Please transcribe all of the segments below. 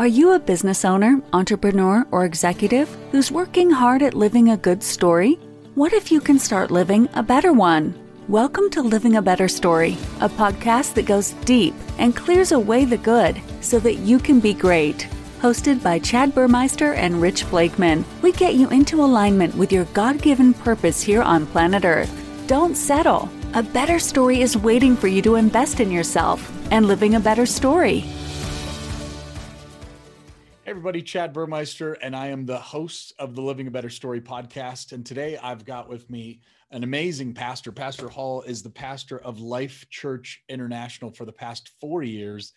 Are you a business owner, entrepreneur, or executive who's working hard at living a good story? What if you can start living a better one? Welcome to Living a Better Story, a podcast that goes deep and clears away the good so that you can be great. Hosted by Chad Burmeister and Rich Blakeman, we get you into alignment with your God given purpose here on planet Earth. Don't settle. A better story is waiting for you to invest in yourself and living a better story everybody, Chad Burmeister, and I am the host of the Living a Better Story podcast. And today I've got with me an amazing pastor. Pastor Hall is the pastor of Life Church International for the past four years,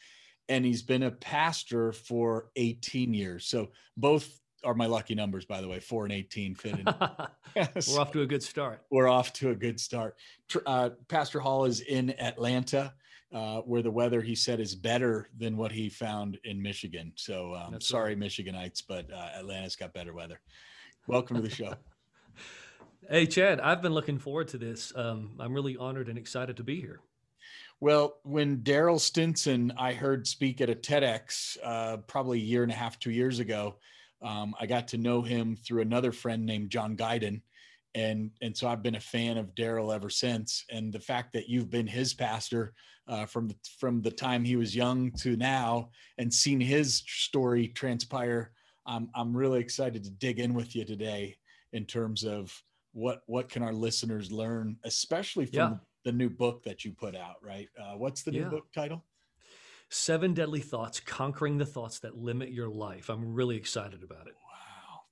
and he's been a pastor for 18 years. So both are my lucky numbers, by the way, four and 18 fit in. We're off to a good start. We're off to a good start. Uh, pastor Hall is in Atlanta uh, where the weather he said is better than what he found in Michigan. So um, sorry, right. Michiganites, but uh, Atlanta's got better weather. Welcome to the show. hey, Chad, I've been looking forward to this. Um, I'm really honored and excited to be here. Well, when Daryl Stinson I heard speak at a TEDx uh, probably a year and a half, two years ago, um, I got to know him through another friend named John Guyton and and so I've been a fan of Daryl ever since. And the fact that you've been his pastor uh, from the, from the time he was young to now, and seen his story transpire, I'm I'm really excited to dig in with you today in terms of what what can our listeners learn, especially from yeah. the new book that you put out. Right? Uh, what's the new yeah. book title? Seven Deadly Thoughts: Conquering the Thoughts That Limit Your Life. I'm really excited about it.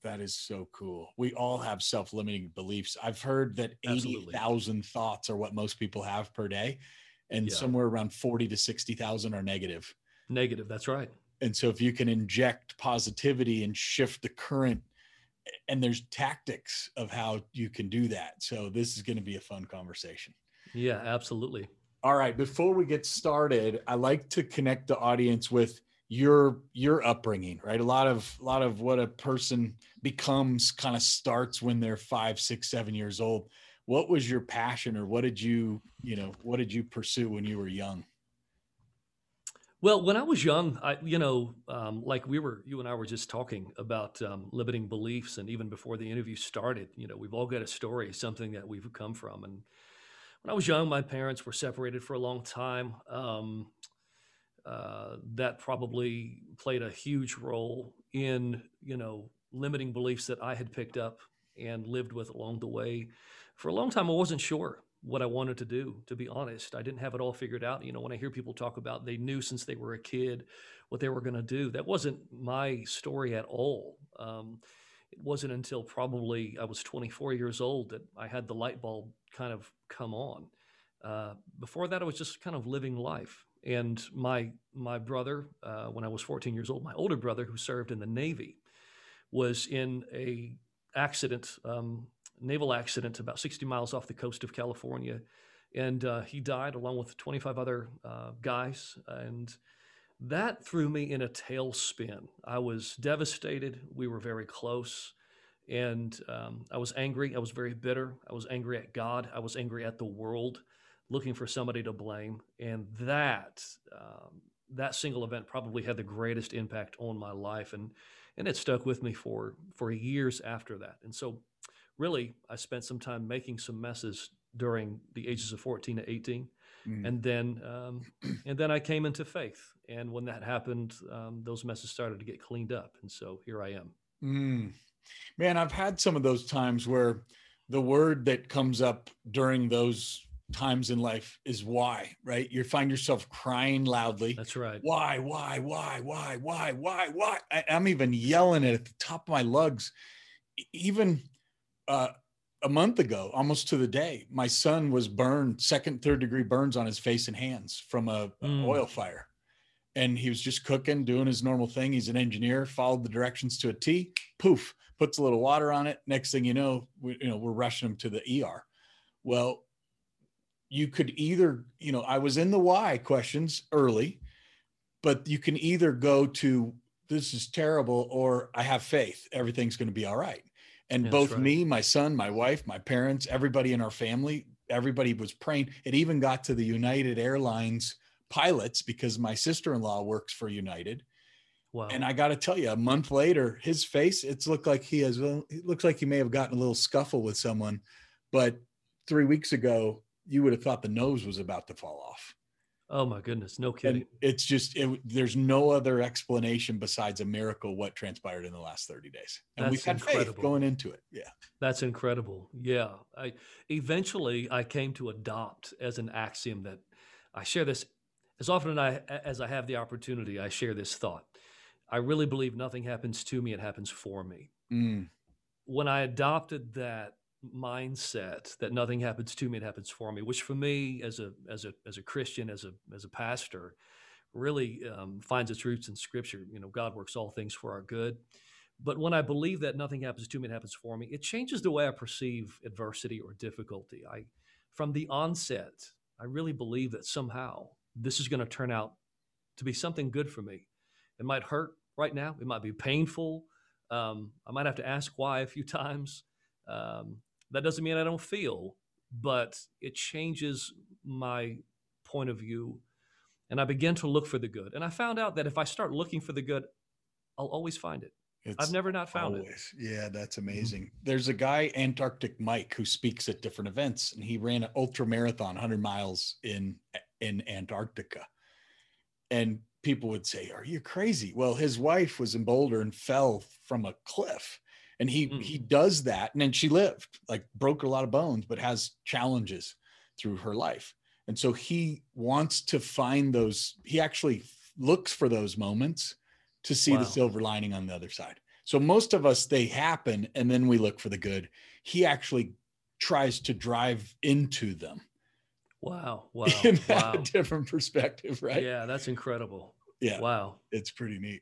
That is so cool. We all have self limiting beliefs. I've heard that 80,000 thoughts are what most people have per day, and yeah. somewhere around 40 to 60,000 are negative. Negative, that's right. And so, if you can inject positivity and shift the current, and there's tactics of how you can do that. So, this is going to be a fun conversation. Yeah, absolutely. All right. Before we get started, I like to connect the audience with your your upbringing right? A lot of a lot of what a person becomes kind of starts when they're five six seven years old. What was your passion or what did you you know what did you pursue when you were young? Well when i was young i you know um, like we were you and i were just talking about um, limiting beliefs and even before the interview started you know we've all got a story something that we've come from. And when i was young my parents were separated for a long time. Um, uh, that probably played a huge role in you know limiting beliefs that I had picked up and lived with along the way. For a long time, I wasn't sure what I wanted to do. To be honest, I didn't have it all figured out. You know, when I hear people talk about they knew since they were a kid what they were going to do, that wasn't my story at all. Um, it wasn't until probably I was 24 years old that I had the light bulb kind of come on. Uh, before that, I was just kind of living life. And my my brother, uh, when I was 14 years old, my older brother who served in the Navy, was in a accident, um, naval accident, about 60 miles off the coast of California, and uh, he died along with 25 other uh, guys. And that threw me in a tailspin. I was devastated. We were very close. And um, I was angry. I was very bitter. I was angry at God. I was angry at the world looking for somebody to blame. And that, um, that single event probably had the greatest impact on my life. And, and it stuck with me for, for years after that. And so really, I spent some time making some messes during the ages of 14 to 18. Mm. And then, um, and then I came into faith. And when that happened, um, those messes started to get cleaned up. And so here I am. Mm. Man, I've had some of those times where the word that comes up during those times in life is why, right? You find yourself crying loudly. That's right. Why, why, why, why, why, why, why? I, am even yelling it at the top of my lungs. Even uh, a month ago, almost to the day, my son was burned, second, third degree burns on his face and hands from a, mm. oil fire. And he was just cooking, doing his normal thing. He's an engineer, followed the directions to a T, poof, puts a little water on it. Next thing you know, we, you know, we're rushing him to the ER. Well, you could either, you know, I was in the why questions early, but you can either go to this is terrible or I have faith, everything's going to be all right. And yeah, both right. me, my son, my wife, my parents, everybody in our family, everybody was praying. It even got to the United Airlines pilots because my sister in law works for United. Wow. And I got to tell you, a month later, his face, it's looked like he has, it looks like he may have gotten a little scuffle with someone. But three weeks ago, you would have thought the nose was about to fall off. Oh my goodness, no kidding. And it's just it, there's no other explanation besides a miracle what transpired in the last 30 days. And That's we've had incredible. faith going into it. Yeah. That's incredible. Yeah. I eventually I came to adopt as an axiom that I share this as often as I, as I have the opportunity, I share this thought. I really believe nothing happens to me, it happens for me. Mm. When I adopted that mindset that nothing happens to me it happens for me which for me as a as a as a christian as a as a pastor really um, finds its roots in scripture. You know god works all things for our good. But when i believe that nothing happens to me it happens for me it changes the way i perceive adversity or difficulty. I from the onset i really believe that somehow this is going to turn out to be something good for me. It might hurt right now it might be painful um, i might have to ask why a few times um, that doesn't mean I don't feel, but it changes my point of view. And I begin to look for the good. And I found out that if I start looking for the good, I'll always find it. It's I've never not found always. it. Yeah, that's mm-hmm. amazing. Mm-hmm. There's a guy, Antarctic Mike, who speaks at different events, and he ran an ultra marathon, 100 miles in in Antarctica. And people would say, "Are you crazy?" Well, his wife was in Boulder and fell from a cliff, and he mm. he does that and then she lived like broke a lot of bones but has challenges through her life. And so he wants to find those he actually looks for those moments to see wow. the silver lining on the other side. So most of us they happen and then we look for the good. He actually tries to drive into them. Wow wow in wow. different perspective right? Yeah that's incredible. Yeah. Wow. It's pretty neat.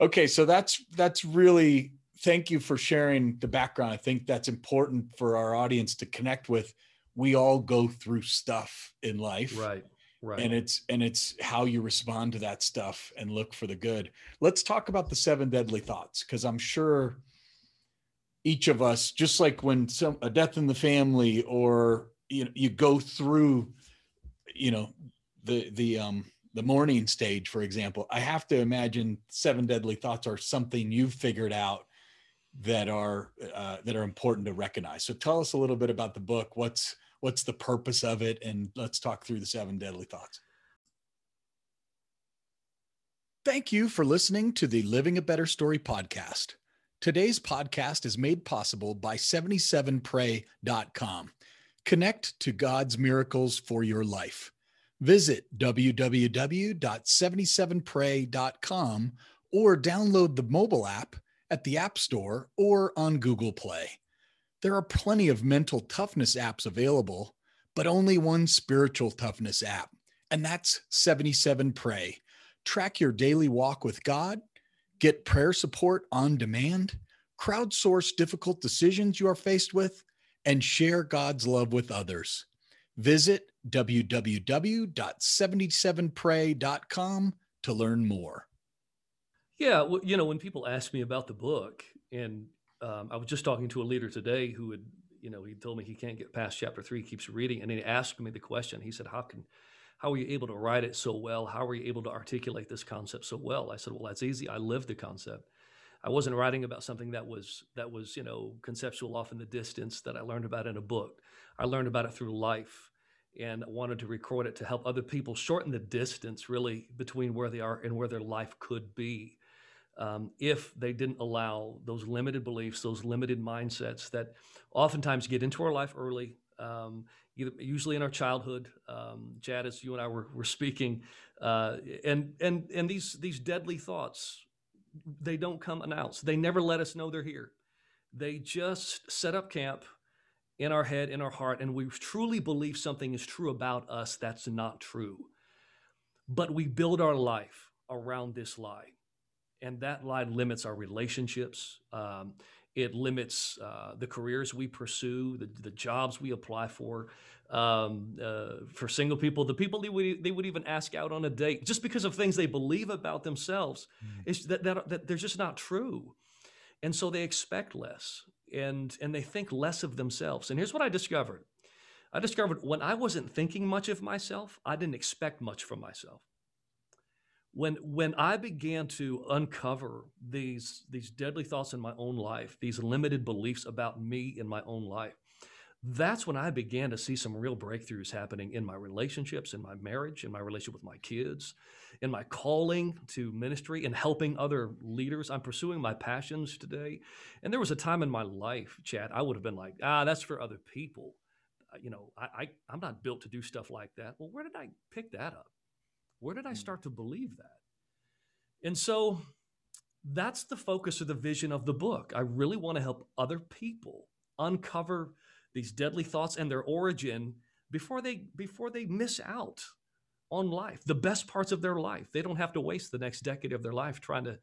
Okay so that's that's really thank you for sharing the background. I think that's important for our audience to connect with. We all go through stuff in life. Right. Right. And it's and it's how you respond to that stuff and look for the good. Let's talk about the seven deadly thoughts because I'm sure each of us, just like when some a death in the family or you know you go through, you know, the the um the mourning stage, for example, I have to imagine seven deadly thoughts are something you've figured out that are uh, that are important to recognize. So tell us a little bit about the book. What's what's the purpose of it, and let's talk through the seven deadly thoughts. Thank you for listening to the Living a Better Story podcast. Today's podcast is made possible by 77pray.com. Connect to God's miracles for your life. Visit www.77pray.com or download the mobile app at the App Store or on Google Play. There are plenty of mental toughness apps available, but only one spiritual toughness app, and that's 77 Pray. Track your daily walk with God, get prayer support on demand, crowdsource difficult decisions you are faced with, and share God's love with others. Visit www.77pray.com to learn more. Yeah, well, you know, when people ask me about the book, and um, I was just talking to a leader today who had, you know, he told me he can't get past chapter three, he keeps reading, and he asked me the question. He said, "How can, how are you able to write it so well? How are you able to articulate this concept so well?" I said, "Well, that's easy. I lived the concept. I wasn't writing about something that was that was, you know, conceptual off in the distance that I learned about in a book. I learned about it through life." and wanted to record it to help other people shorten the distance really between where they are and where their life could be um, if they didn't allow those limited beliefs, those limited mindsets that oftentimes get into our life early, um, either, usually in our childhood. Um, you and I were, were speaking, uh, and and and these these deadly thoughts, they don't come announced. They never let us know they're here. They just set up camp in our head, in our heart, and we truly believe something is true about us that's not true. But we build our life around this lie and that line limits our relationships. Um, it limits uh, the careers we pursue, the, the jobs we apply for. Um, uh, for single people, the people they would, they would even ask out on a date just because of things they believe about themselves, mm. is that, that, that they're just not true. And so they expect less and, and they think less of themselves. And here's what I discovered I discovered when I wasn't thinking much of myself, I didn't expect much from myself when when I began to uncover these these deadly thoughts in my own life, these limited beliefs about me in my own life, that's when I began to see some real breakthroughs happening in my relationships, in my marriage, in my relationship with my kids, in my calling to ministry and helping other leaders. I'm pursuing my passions today. And there was a time in my life, Chad, I would have been like, ah, that's for other people. Uh, you know, I, I I'm not built to do stuff like that. Well, where did I pick that up? Where did I hmm. start to believe that? And so that's the focus of the vision of the book. I really want to help other people uncover these deadly thoughts and their origin before they before they miss out on life, the best parts of their life. They don't have to waste the next decade of their life trying to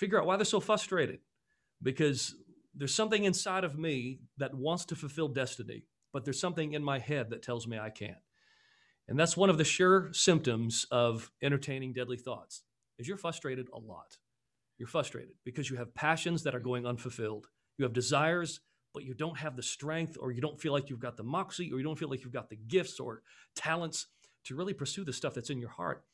figure out why they're so frustrated because there's something inside of me that wants to fulfill destiny, but there's something in my head that tells me I can't. And that's one of the sure symptoms of entertaining deadly thoughts. Is you're frustrated a lot. You're frustrated because you have passions that are going unfulfilled. You have desires, but you don't have the strength or you don't feel like you've got the moxie or you don't feel like you've got the gifts or talents to really pursue the stuff that's in your heart.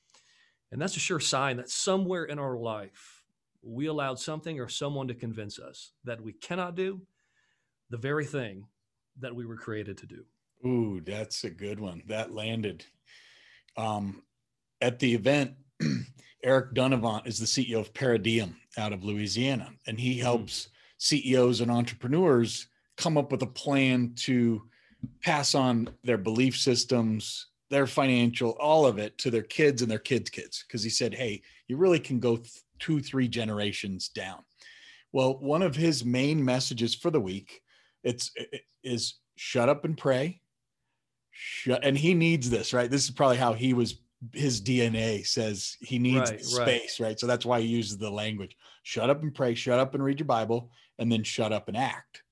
And that's a sure sign that somewhere in our life we allowed something or someone to convince us that we cannot do the very thing that we were created to do. Ooh, that's a good one. That landed. Um, at the event, Eric Dunavant is the CEO of Paradigm out of Louisiana, and he hmm. helps. CEOs and entrepreneurs come up with a plan to pass on their belief systems, their financial, all of it to their kids and their kids' kids. Because he said, hey, you really can go th- two, three generations down. Well, one of his main messages for the week it's it, is shut up and pray shut and he needs this right this is probably how he was his dna says he needs right, space right. right so that's why he uses the language shut up and pray shut up and read your bible and then shut up and act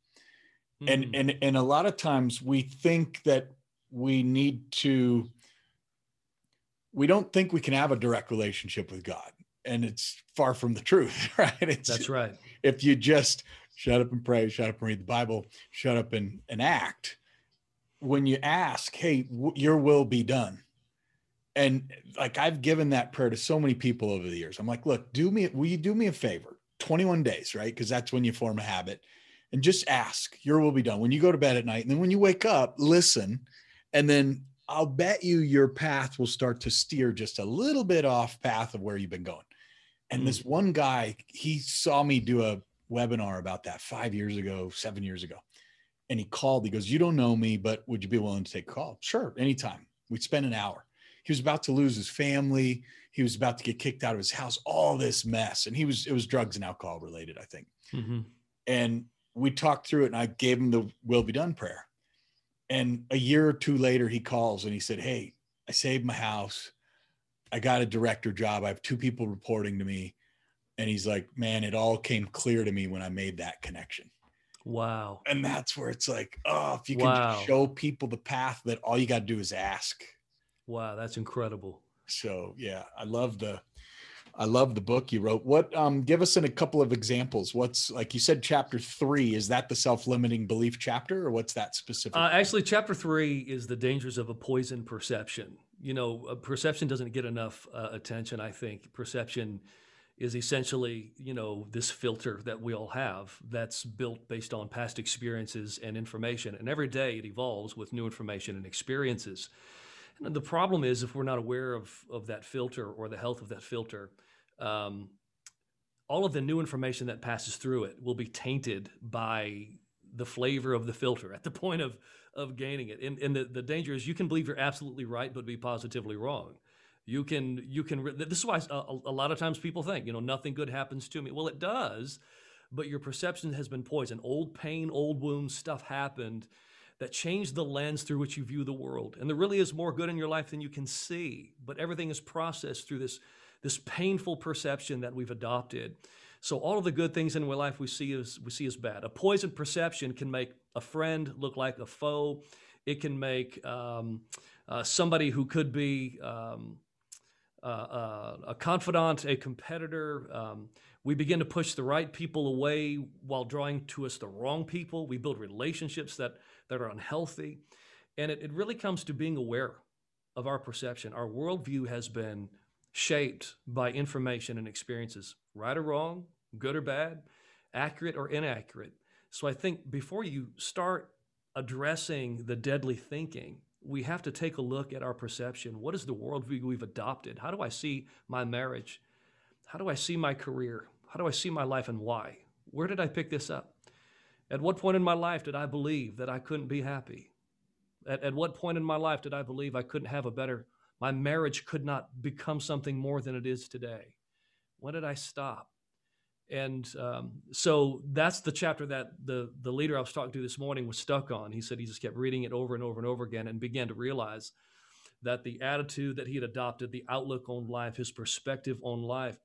mm. and hmm. and and a lot of times we think that we need to we don't think we can have a direct relationship with god and it's far from the truth right it's, that's right if you just shut up and pray shut up and read the bible shut up and, and act when you ask, hey, w- your will be done. And like I've given that prayer to so many people over the years. I'm like, look, do me, will you do me a favor? 21 days, right? Because that's when you form a habit. And just ask, your will be done. When you go to bed at night, and then when you wake up, listen. And then I'll bet you your path will start to steer just a little bit off path of where you've been going. And mm. this one guy, he saw me do a webinar about that five years ago, seven years ago and he called. He goes, You don't know me, but would you be willing to take a call? Sure, anytime. We'd spend an hour. He was about to lose his family. He was about to get kicked out of his house, all this mess. And he was, it was drugs and alcohol related, I think. Mm-hmm. And we talked through it and I gave him the will be done prayer. And a year or two later, he calls and he said, Hey, I saved my house. I got a director job. I have two people reporting to me. And he's like, Man, it all came clear to me when I made that connection. Wow. And that's where it's like, oh, if you can wow. show people the path that all you got to do is ask. Wow, that's incredible. So yeah, I love the I love the book you wrote. What um give us in a couple of examples. What's like you said chapter 3 is that the self-limiting belief chapter or what's that specific? Uh, actually chapter 3 is the dangers of a poison perception. You know, perception doesn't get enough uh, attention I think. Perception is essentially, you know, this filter that we all have that's built based on past experiences and information. And every day it evolves with new information and experiences. And the problem is if we're not aware of, of that filter or the health of that filter, um, all of the new information that passes through it will be tainted by the flavor of the filter at the point of, of gaining it. And, and the, the danger is you can believe you're absolutely right, but be positively wrong. You can you can this is why a, a lot of times people think you know nothing good happens to me. Well, it does, but your perception has been poisoned. Old pain, old wounds, stuff happened that changed the lens through which you view the world. And there really is more good in your life than you can see, but everything is processed through this this painful perception that we've adopted. So all of the good things in our life we see as we see as bad. A poisoned perception can make a friend look like a foe. It can make um, uh, somebody who could be um, uh, a confidant, a competitor. Um, we begin to push the right people away while drawing to us the wrong people. We build relationships that, that are unhealthy. And it, it really comes to being aware of our perception. Our worldview has been shaped by information and experiences, right or wrong, good or bad, accurate or inaccurate. So I think before you start addressing the deadly thinking, we have to take a look at our perception. What is the worldview we've adopted? How do I see my marriage? How do I see my career? How do I see my life and why? Where did I pick this up? At what point in my life did I believe that I couldn't be happy? At, at what point in my life did I believe I couldn't have a better, my marriage could not become something more than it is today? When did I stop? And um, so that's the chapter that the, the leader I was talking to this morning was stuck on. He said he just kept reading it over and over and over again and began to realize that the attitude that he had adopted, the outlook on life, his perspective on life,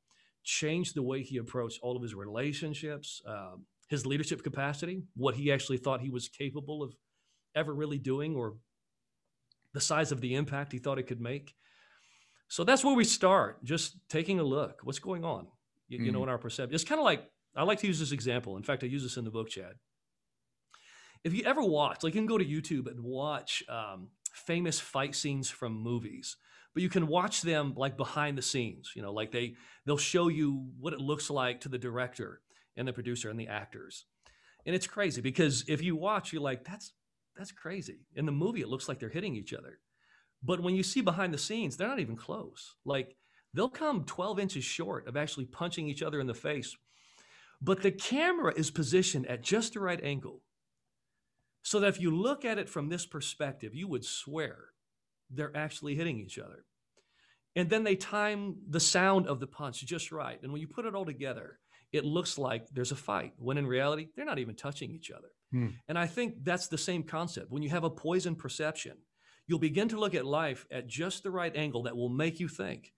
changed the way he approached all of his relationships, um, his leadership capacity, what he actually thought he was capable of ever really doing, or the size of the impact he thought it could make. So that's where we start, just taking a look. What's going on? You, mm. you know, mm-hmm. in our perception. It's kind of like I like to use this example. In fact, I use this in the book, Chad. If you ever watch, like you can go to YouTube and watch um, famous fight scenes from movies but you can watch them like behind the scenes you know like they they'll show you what it looks like to the director and the producer and the actors and it's crazy because if you watch you're like that's that's crazy in the movie it looks like they're hitting each other but when you see behind the scenes they're not even close like they'll come 12 inches short of actually punching each other in the face but the camera is positioned at just the right angle so that if you look at it from this perspective you would swear they're actually hitting each other. And then they time the sound of the punch just right. And when you put it all together, it looks like there's a fight, when in reality, they're not even touching each other. Hmm. And I think that's the same concept. When you have a poison perception, you'll begin to look at life at just the right angle that will make you think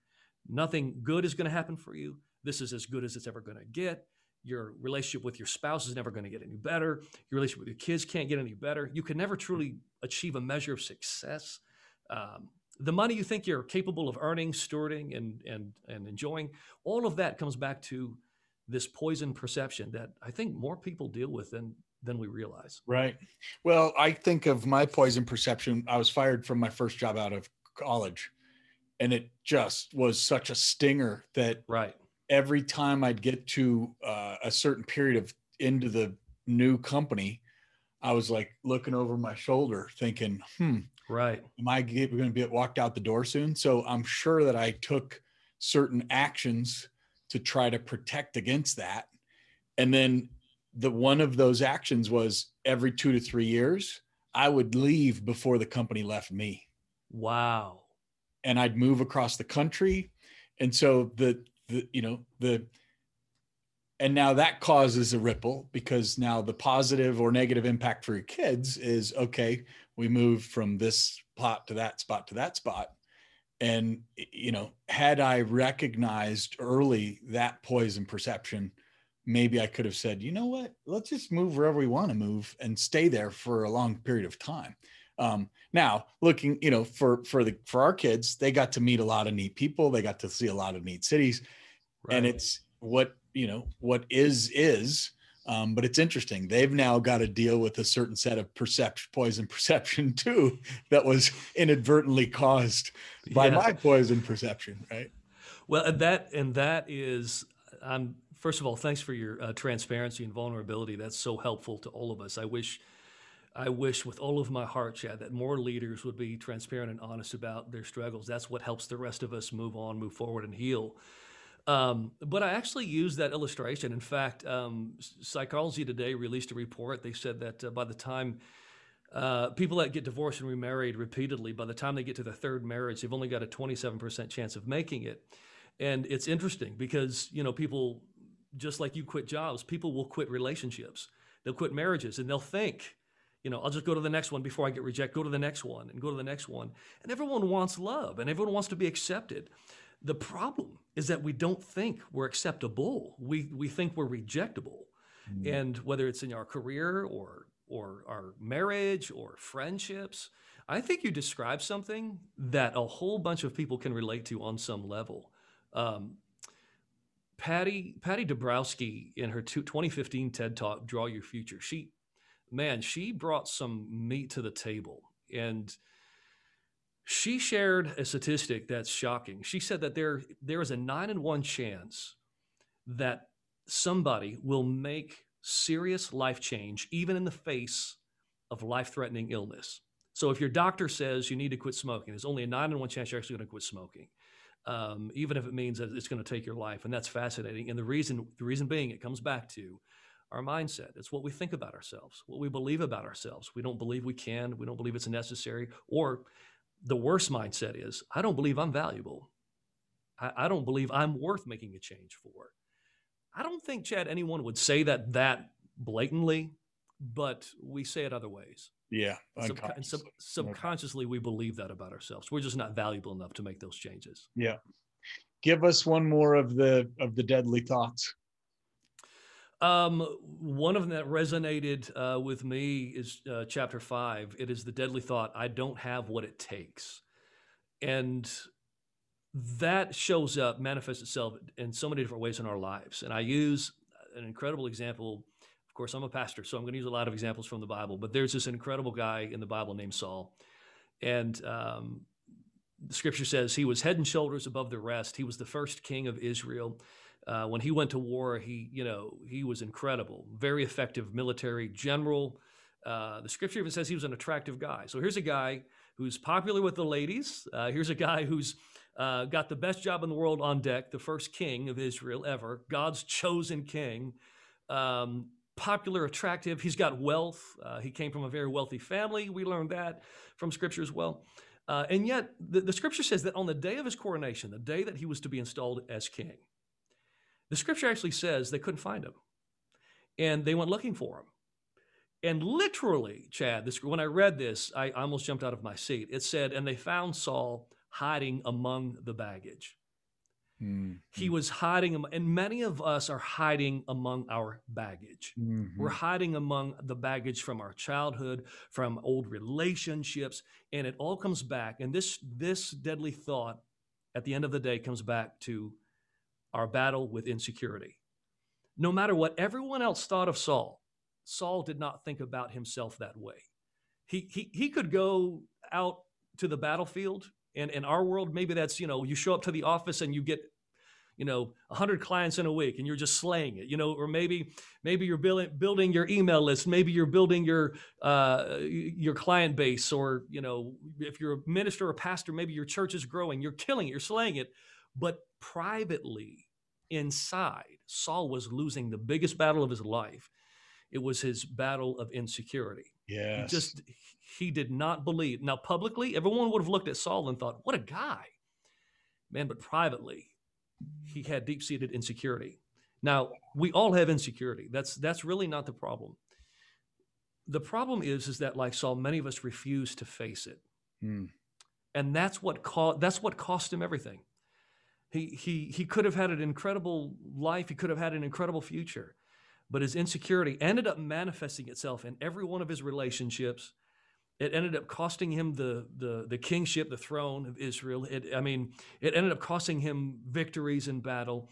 nothing good is going to happen for you. This is as good as it's ever going to get. Your relationship with your spouse is never going to get any better. Your relationship with your kids can't get any better. You can never truly achieve a measure of success um, the money you think you're capable of earning, stewarding, and and and enjoying, all of that comes back to this poison perception that I think more people deal with than than we realize. Right. Well, I think of my poison perception. I was fired from my first job out of college, and it just was such a stinger that right every time I'd get to uh, a certain period of into the new company, I was like looking over my shoulder, thinking, "Hmm, Right. Am I going to be walked out the door soon? So I'm sure that I took certain actions to try to protect against that. And then the one of those actions was every two to three years, I would leave before the company left me. Wow. And I'd move across the country. And so the the you know the and now that causes a ripple because now the positive or negative impact for your kids is okay we moved from this spot to that spot to that spot. And you know had i recognized early that poison perception maybe i could have said you know what? Let's just move wherever we want to move and stay there for a long period of time um, now looking you know for for the for our kids they got to meet a lot of neat people they got to see a lot of neat cities right. and it's what you know what is is um, but it's interesting. They've now got to deal with a certain set of perception, poison perception too, that was inadvertently caused by yeah. my poison perception, right? Well, and that and that is, I'm first of all, thanks for your uh, transparency and vulnerability. That's so helpful to all of us. I wish, I wish with all of my heart, Chad, that more leaders would be transparent and honest about their struggles. That's what helps the rest of us move on, move forward, and heal. Um, but I actually used that illustration. In fact, um, Psychology Today released a report. They said that uh, by the time uh, people that get divorced and remarried repeatedly, by the time they get to their third marriage, they've only got a 27% chance of making it. And it's interesting because, you know, people, just like you quit jobs, people will quit relationships. They'll quit marriages and they'll think, you know, I'll just go to the next one before I get rejected, go to the next one and go to the next one. And everyone wants love and everyone wants to be accepted. The problem is that we don't think we're acceptable. We, we think we're rejectable. Mm. And whether it's in our career or, or our marriage or friendships, I think you describe something that a whole bunch of people can relate to on some level. Um, Patty Patty Dobrowolski in her 2015 TED Talk, "Draw Your Future," she, man, she brought some meat to the table, and She shared a statistic that's shocking. She said that there there is a nine in one chance that somebody will make serious life change, even in the face of life threatening illness. So if your doctor says you need to quit smoking, there's only a nine in one chance you're actually going to quit smoking, um, even if it means that it's going to take your life. And that's fascinating. And the reason, the reason being, it comes back to our mindset. It's what we think about ourselves, what we believe about ourselves. We don't believe we can, we don't believe it's necessary. Or the worst mindset is, I don't believe I'm valuable. I, I don't believe I'm worth making a change for. I don't think, Chad, anyone would say that that blatantly, but we say it other ways. Yeah. Subcon- sub- subconsciously, we believe that about ourselves. We're just not valuable enough to make those changes. Yeah. Give us one more of the of the deadly thoughts. Um, one of them that resonated uh, with me is uh, chapter five. It is the deadly thought: "I don't have what it takes," and that shows up, manifests itself in so many different ways in our lives. And I use an incredible example of course, I'm a pastor, so I'm going to use a lot of examples from the Bible. But there's this incredible guy in the Bible named Saul, and um, the Scripture says he was head and shoulders above the rest. He was the first king of Israel. Uh, when he went to war, he you know he was incredible, very effective military general. Uh, the Scripture even says he was an attractive guy. So here's a guy who's popular with the ladies. Uh, here's a guy who's uh, got the best job in the world on deck, the first king of Israel ever, God's chosen king. Um, popular, attractive. He's got wealth. Uh, he came from a very wealthy family. We learned that from scripture as well. Uh, and yet, the, the scripture says that on the day of his coronation, the day that he was to be installed as king, the scripture actually says they couldn't find him. And they went looking for him. And literally, Chad, this, when I read this, I almost jumped out of my seat. It said, and they found Saul hiding among the baggage. Mm-hmm. He was hiding, and many of us are hiding among our baggage. Mm-hmm. We're hiding among the baggage from our childhood, from old relationships, and it all comes back. And this this deadly thought, at the end of the day, comes back to our battle with insecurity. No matter what everyone else thought of Saul, Saul did not think about himself that way. He he he could go out to the battlefield. And in our world, maybe that's, you know, you show up to the office and you get, you know, 100 clients in a week and you're just slaying it, you know, or maybe maybe you're building building your email list, maybe you're building your uh, your client base, or you know, if you're a minister or pastor, maybe your church is growing, you're killing it, you're slaying it, but privately inside, Saul was losing the biggest battle of his life. It was his battle of insecurity. Yeah. He just he did not believe. Now, publicly, everyone would have looked at Saul and thought, what a guy. Man, but privately, he had deep seated insecurity. Now, we all have insecurity. That's that's really not the problem. The problem is, is that like Saul, many of us refuse to face it. Mm. And that's what co- that's what cost him everything. He he he could have had an incredible life, he could have had an incredible future. But his insecurity ended up manifesting itself in every one of his relationships it ended up costing him the, the, the kingship, the throne of Israel. It, I mean, it ended up costing him victories in battle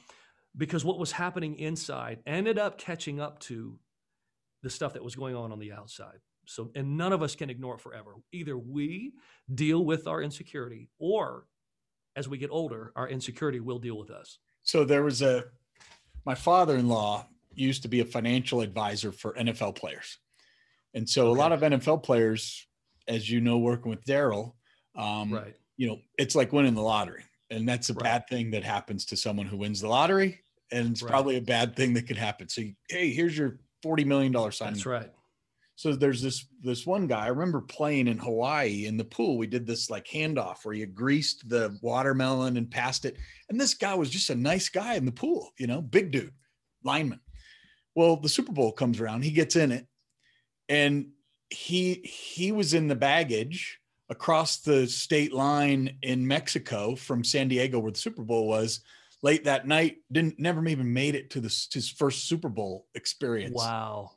because what was happening inside ended up catching up to the stuff that was going on on the outside. So, and none of us can ignore it forever. Either we deal with our insecurity, or as we get older, our insecurity will deal with us. So, there was a, my father in law used to be a financial advisor for NFL players. And so, okay. a lot of NFL players as you know, working with Daryl, um, right. you know, it's like winning the lottery. And that's a right. bad thing that happens to someone who wins the lottery. And it's right. probably a bad thing that could happen. So, hey, here's your $40 million signing. That's right. So there's this this one guy. I remember playing in Hawaii in the pool. We did this like handoff where you greased the watermelon and passed it. And this guy was just a nice guy in the pool, you know, big dude, lineman. Well, the Super Bowl comes around, he gets in it, and he he was in the baggage across the state line in Mexico from San Diego, where the Super Bowl was. Late that night, didn't never even made it to the, his first Super Bowl experience. Wow!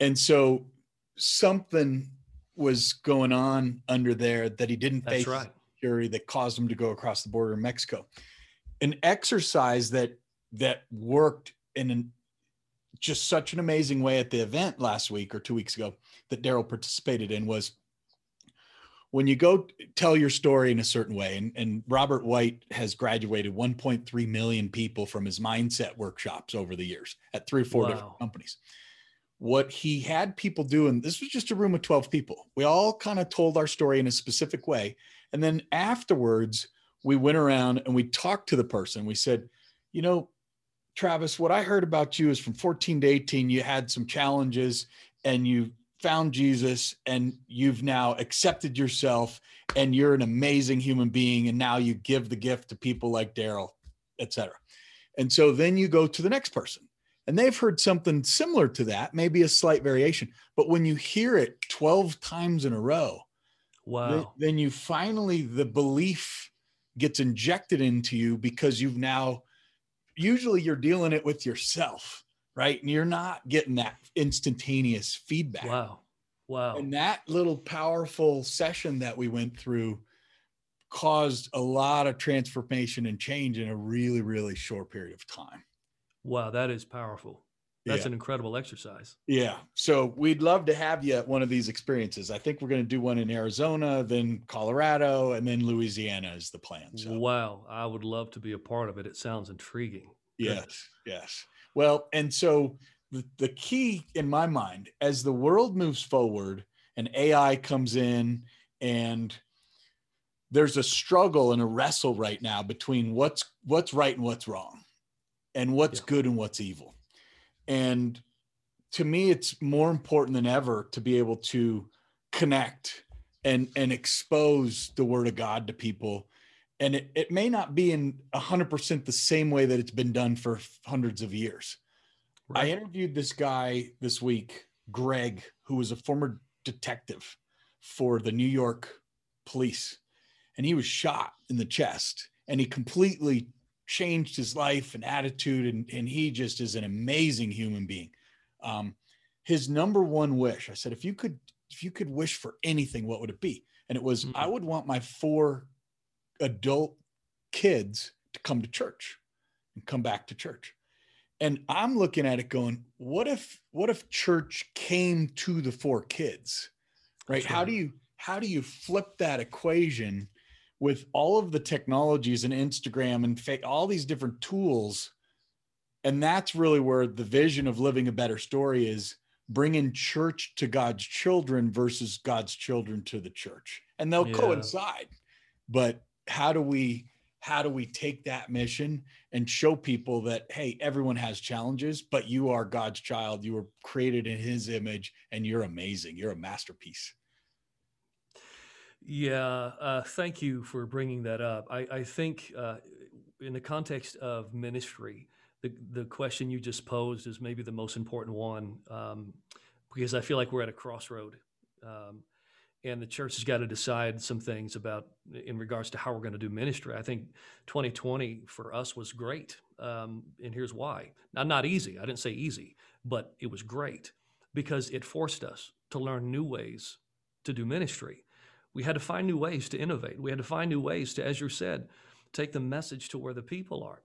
And so something was going on under there that he didn't That's face right. security that caused him to go across the border in Mexico. An exercise that that worked in an just such an amazing way at the event last week or two weeks ago that Daryl participated in was when you go tell your story in a certain way, and, and Robert White has graduated 1.3 million people from his mindset workshops over the years at three or four wow. different companies. What he had people do, and this was just a room of 12 people. We all kind of told our story in a specific way. And then afterwards, we went around and we talked to the person. We said, you know, Travis, what I heard about you is from 14 to 18, you had some challenges and you found Jesus and you've now accepted yourself and you're an amazing human being. And now you give the gift to people like Daryl, et cetera. And so then you go to the next person and they've heard something similar to that, maybe a slight variation. But when you hear it 12 times in a row, wow, then, then you finally, the belief gets injected into you because you've now, usually you're dealing it with yourself right? And you're not getting that instantaneous feedback. Wow. Wow. And that little powerful session that we went through caused a lot of transformation and change in a really, really short period of time. Wow, that is powerful. That's yeah. an incredible exercise. Yeah. So we'd love to have you at one of these experiences. I think we're going to do one in Arizona, then Colorado, and then Louisiana is the plan. So. Wow. I would love to be a part of it. It sounds intriguing. Yes. Yes. Well, and so the, the key in my mind, as the world moves forward and AI comes in and there's a struggle and a wrestle right now between what's what's right and what's wrong and what's yeah. good and what's evil. And to me, it's more important than ever to be able to connect and and expose the word of God to people and it, it may not be in 100% the same way that it's been done for hundreds of years right. i interviewed this guy this week greg who was a former detective for the new york police and he was shot in the chest and he completely changed his life and attitude and, and he just is an amazing human being um, his number one wish i said if you could if you could wish for anything what would it be and it was mm-hmm. i would want my four adult kids to come to church and come back to church. And I'm looking at it going, what if what if church came to the four kids? Right? How do you how do you flip that equation with all of the technologies and Instagram and fake all these different tools? And that's really where the vision of living a better story is bringing church to God's children versus God's children to the church. And they'll yeah. coincide. But how do we how do we take that mission and show people that hey everyone has challenges but you are god's child you were created in his image and you're amazing you're a masterpiece yeah uh, thank you for bringing that up i, I think uh, in the context of ministry the, the question you just posed is maybe the most important one um, because i feel like we're at a crossroad um, and the church has got to decide some things about in regards to how we're going to do ministry. I think 2020 for us was great, um, and here's why. Now, not easy. I didn't say easy, but it was great because it forced us to learn new ways to do ministry. We had to find new ways to innovate. We had to find new ways to, as you said, take the message to where the people are.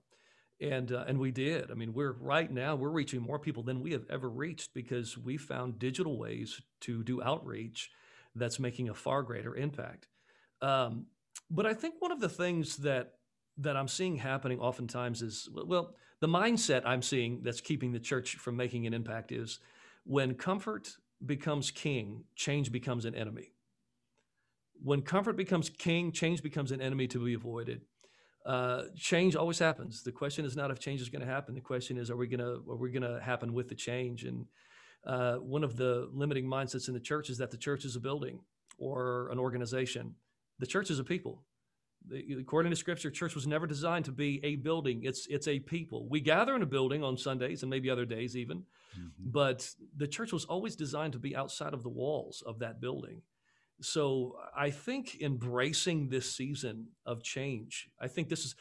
And, uh, and we did. I mean, we're right now, we're reaching more people than we have ever reached because we found digital ways to do outreach that's making a far greater impact. Um, but I think one of the things that that I'm seeing happening oftentimes is well, the mindset I'm seeing that's keeping the church from making an impact is when comfort becomes king, change becomes an enemy. When comfort becomes king, change becomes an enemy to be avoided. Uh, change always happens. The question is not if change is going to happen. The question is, are we going to are we going to happen with the change? And uh, one of the limiting mindsets in the church is that the church is a building or an organization. The church is a people. The, according to Scripture, church was never designed to be a building. It's it's a people. We gather in a building on Sundays and maybe other days even, mm-hmm. but the church was always designed to be outside of the walls of that building. So I think embracing this season of change, I think this is,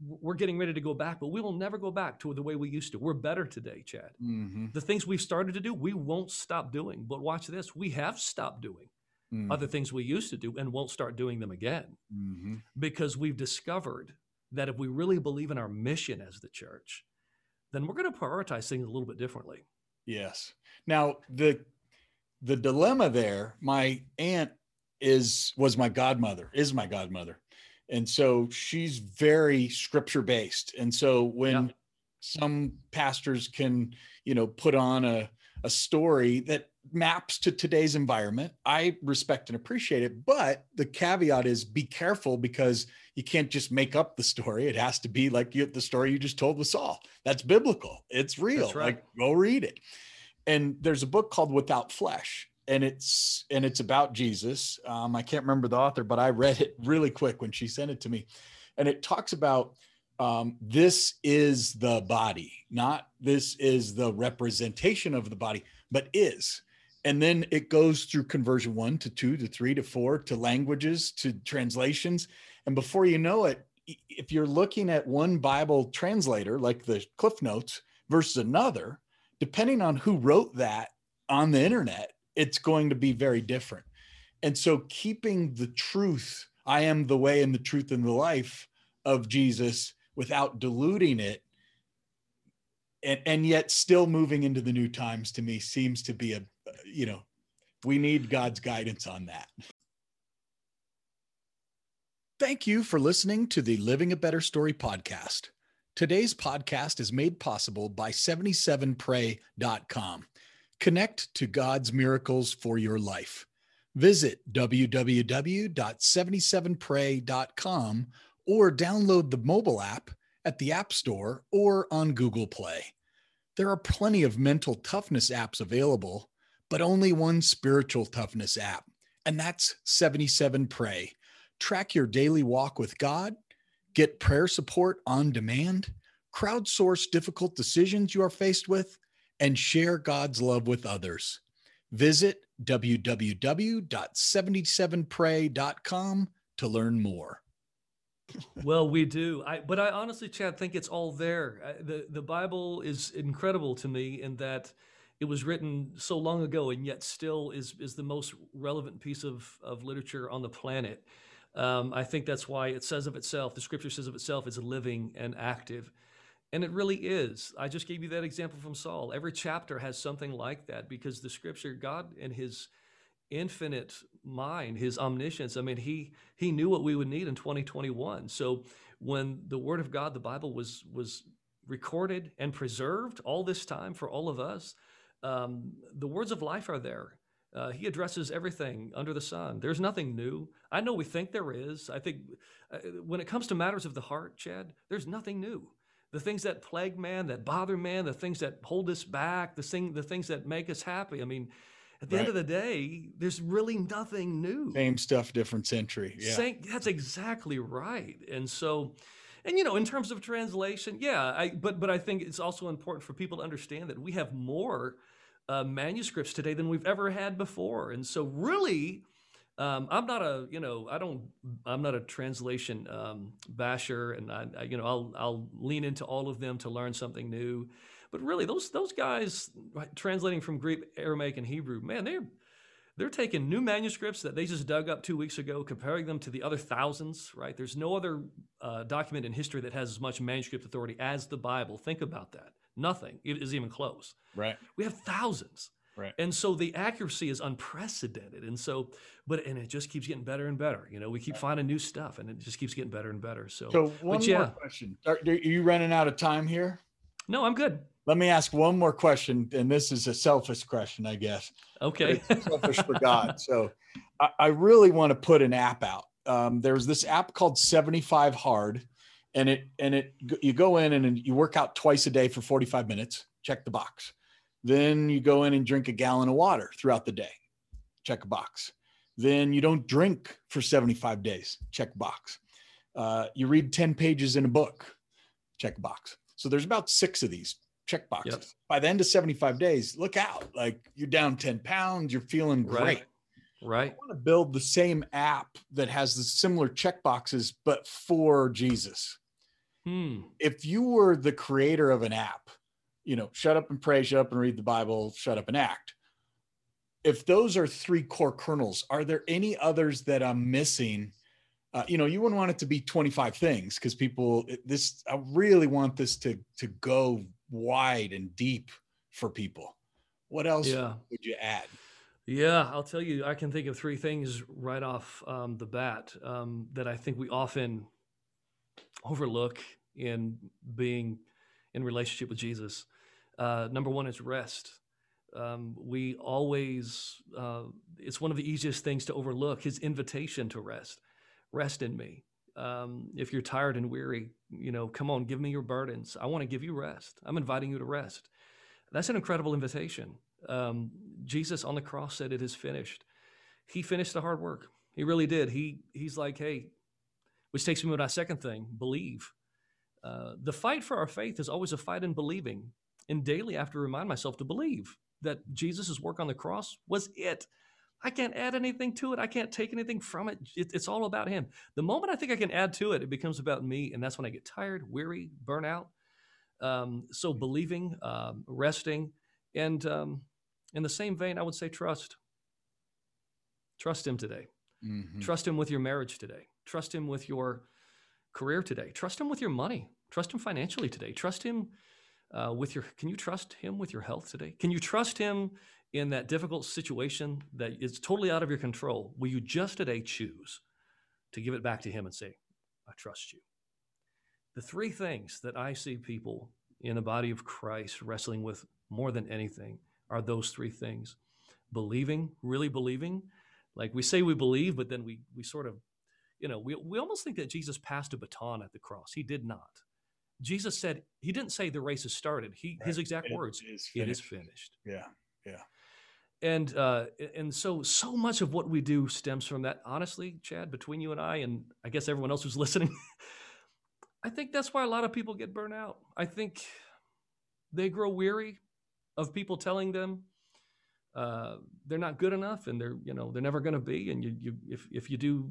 we're getting ready to go back, but we will never go back to the way we used to. We're better today, Chad. Mm-hmm. The things we've started to do, we won't stop doing. But watch this, we have stopped doing mm-hmm. other things we used to do and won't start doing them again mm-hmm. because we've discovered that if we really believe in our mission as the church, then we're going to prioritize things a little bit differently. Yes. Now, the the dilemma there, my aunt is was my godmother, is my godmother. And so she's very scripture based. And so when yeah. some pastors can, you know, put on a, a story that maps to today's environment, I respect and appreciate it. But the caveat is be careful because you can't just make up the story. It has to be like you, the story you just told with Saul. That's biblical. It's real. Right. Like go read it. And there's a book called Without Flesh and it's and it's about Jesus. Um, I can't remember the author, but I read it really quick when she sent it to me, and it talks about um, this is the body, not this is the representation of the body, but is. And then it goes through conversion one to two to three to four to languages to translations. And before you know it, if you're looking at one Bible translator, like the Cliff Notes, versus another, depending on who wrote that on the internet, it's going to be very different. And so keeping the truth, I am the way and the truth and the life of Jesus without diluting it and, and yet still moving into the new times to me seems to be a you know we need god's guidance on that thank you for listening to the living a better story podcast today's podcast is made possible by 77pray.com Connect to God's miracles for your life. Visit www.77pray.com or download the mobile app at the App Store or on Google Play. There are plenty of mental toughness apps available, but only one spiritual toughness app, and that's 77 Pray. Track your daily walk with God, get prayer support on demand, crowdsource difficult decisions you are faced with and share God's love with others. Visit www.77pray.com to learn more. well, we do. I, but I honestly, Chad, think it's all there. I, the The Bible is incredible to me in that it was written so long ago, and yet still is is the most relevant piece of of literature on the planet. Um, I think that's why it says of itself, the Scripture says of itself, is living and active. And it really is. I just gave you that example from Saul. Every chapter has something like that because the scripture, God and his infinite mind, his omniscience, I mean, he he knew what we would need in 2021. So when the word of God, the Bible was was recorded and preserved all this time for all of us, um, the words of life are there. Uh, he addresses everything under the sun. There's nothing new. I know we think there is. I think uh, when it comes to matters of the heart, Chad, there's nothing new the things that plague man, that bother man, the things that hold us back, the thing, the things that make us happy. I mean, at the right. end of the day, there's really nothing new. Same stuff, different century. Yeah. Same, that's exactly right. And so, and you know, in terms of translation, yeah, I but but I think it's also important for people to understand that we have more uh, manuscripts today than we've ever had before. And so, really, um, I'm not a, you know, I don't, I'm not a translation um, basher, and I, I, you know, I'll, I'll lean into all of them to learn something new. But really, those those guys translating from Greek, Aramaic, and Hebrew, man, they're they're taking new manuscripts that they just dug up two weeks ago, comparing them to the other thousands. Right? There's no other uh, document in history that has as much manuscript authority as the Bible. Think about that. Nothing is even close. Right. We have thousands. Right. And so the accuracy is unprecedented. And so, but and it just keeps getting better and better. You know, we keep right. finding new stuff, and it just keeps getting better and better. So, so one more yeah. question: are, are you running out of time here? No, I'm good. Let me ask one more question, and this is a selfish question, I guess. Okay. selfish for God. So, I, I, really want to put an app out. Um, there's this app called 75 Hard, and it and it you go in and you work out twice a day for 45 minutes. Check the box then you go in and drink a gallon of water throughout the day. Check a box. Then you don't drink for 75 days. Check a box. Uh, you read 10 pages in a book. Check a box. So there's about six of these check boxes. Yep. By the end of 75 days, look out. Like you're down 10 pounds, you're feeling great. Right. right. I want to build the same app that has the similar check boxes, but for Jesus. Hmm. If you were the creator of an app, you know, shut up and pray, shut up and read the Bible, shut up and act. If those are three core kernels, are there any others that I'm missing? Uh, you know, you wouldn't want it to be 25 things because people, this, I really want this to to go wide and deep for people. What else yeah. would you add? Yeah, I'll tell you, I can think of three things right off um, the bat um, that I think we often overlook in being in relationship with Jesus. Uh, number one is rest. Um, we always, uh, it's one of the easiest things to overlook his invitation to rest. Rest in me. Um, if you're tired and weary, you know, come on, give me your burdens. I want to give you rest. I'm inviting you to rest. That's an incredible invitation. Um, Jesus on the cross said, It is finished. He finished the hard work. He really did. He He's like, Hey, which takes me to my second thing believe. Uh, the fight for our faith is always a fight in believing. And daily I have to remind myself to believe that Jesus' work on the cross was it. I can't add anything to it. I can't take anything from it. it. It's all about Him. The moment I think I can add to it, it becomes about me. And that's when I get tired, weary, burnout. Um, so believing, um, resting, and um, in the same vein, I would say trust. Trust Him today. Mm-hmm. Trust Him with your marriage today. Trust Him with your career today. Trust Him with your money. Trust Him financially today. Trust Him uh, with your. Can you trust Him with your health today? Can you trust Him in that difficult situation that is totally out of your control? Will you just today choose to give it back to Him and say, "I trust you"? The three things that I see people in the body of Christ wrestling with more than anything are those three things believing, really believing. Like we say we believe, but then we, we sort of, you know, we, we almost think that Jesus passed a baton at the cross. He did not. Jesus said, He didn't say the race has started. He, right. His exact it words, is it is finished. Yeah. Yeah. And uh, and so so much of what we do stems from that. Honestly, Chad, between you and I, and I guess everyone else who's listening, I think that's why a lot of people get burnt out. I think they grow weary of people telling them uh, they're not good enough and they're you know they're never going to be and you, you if, if you do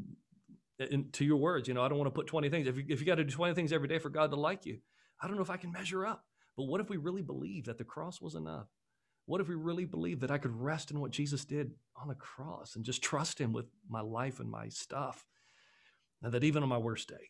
in, to your words you know i don't want to put 20 things if you, if you got to do 20 things every day for god to like you i don't know if i can measure up. But what if we really believe that the cross was enough? What if we really believe that i could rest in what jesus did on the cross and just trust him with my life and my stuff? And that even on my worst day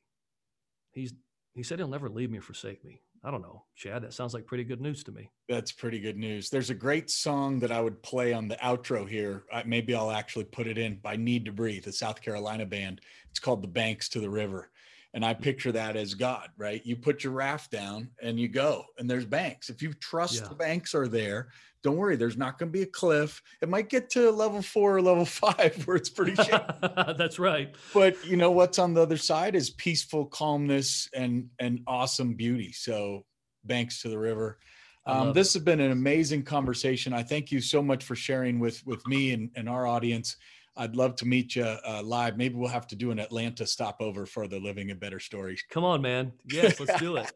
he's he said he'll never leave me or forsake me I don't know, Chad. That sounds like pretty good news to me. That's pretty good news. There's a great song that I would play on the outro here. maybe I'll actually put it in by Need to Breathe, a South Carolina band. It's called The Banks to the River. And I picture that as God, right? You put your raft down and you go, and there's banks. If you trust yeah. the banks are there, don't worry, there's not going to be a cliff. It might get to level four or level five where it's pretty shaky. That's right. But you know what's on the other side is peaceful calmness and and awesome beauty. So banks to the river. Um, this has been an amazing conversation. I thank you so much for sharing with with me and, and our audience. I'd love to meet you uh, live. Maybe we'll have to do an Atlanta stopover for the Living a Better Stories. Come on, man. Yes, let's do it.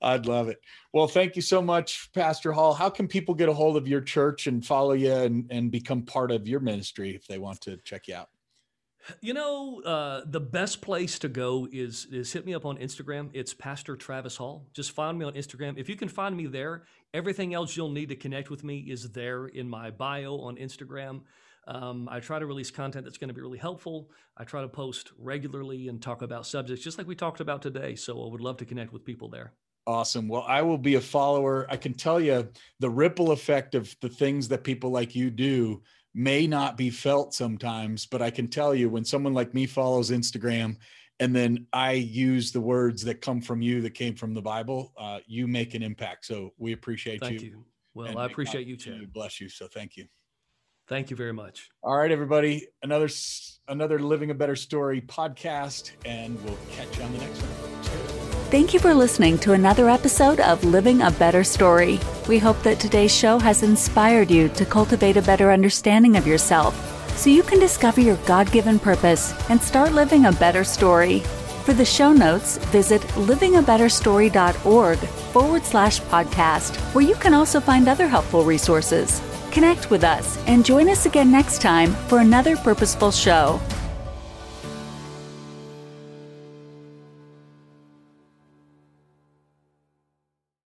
I'd love it. Well, thank you so much, Pastor Hall. How can people get a hold of your church and follow you and, and become part of your ministry if they want to check you out? You know, uh, the best place to go is is hit me up on Instagram. It's Pastor Travis Hall. Just find me on Instagram. If you can find me there, everything else you'll need to connect with me is there in my bio on Instagram. Um, I try to release content that's going to be really helpful. I try to post regularly and talk about subjects just like we talked about today. So I would love to connect with people there. Awesome. Well, I will be a follower. I can tell you the ripple effect of the things that people like you do may not be felt sometimes, but I can tell you when someone like me follows Instagram and then I use the words that come from you that came from the Bible, uh, you make an impact. So we appreciate thank you. you. Well, I appreciate you, Chad. Bless you. So thank you. Thank you very much. All right, everybody. Another another Living a Better Story podcast, and we'll catch you on the next one. Thank you for listening to another episode of Living a Better Story. We hope that today's show has inspired you to cultivate a better understanding of yourself so you can discover your God given purpose and start living a better story. For the show notes, visit livingabetterstory.org forward slash podcast, where you can also find other helpful resources. Connect with us and join us again next time for another purposeful show.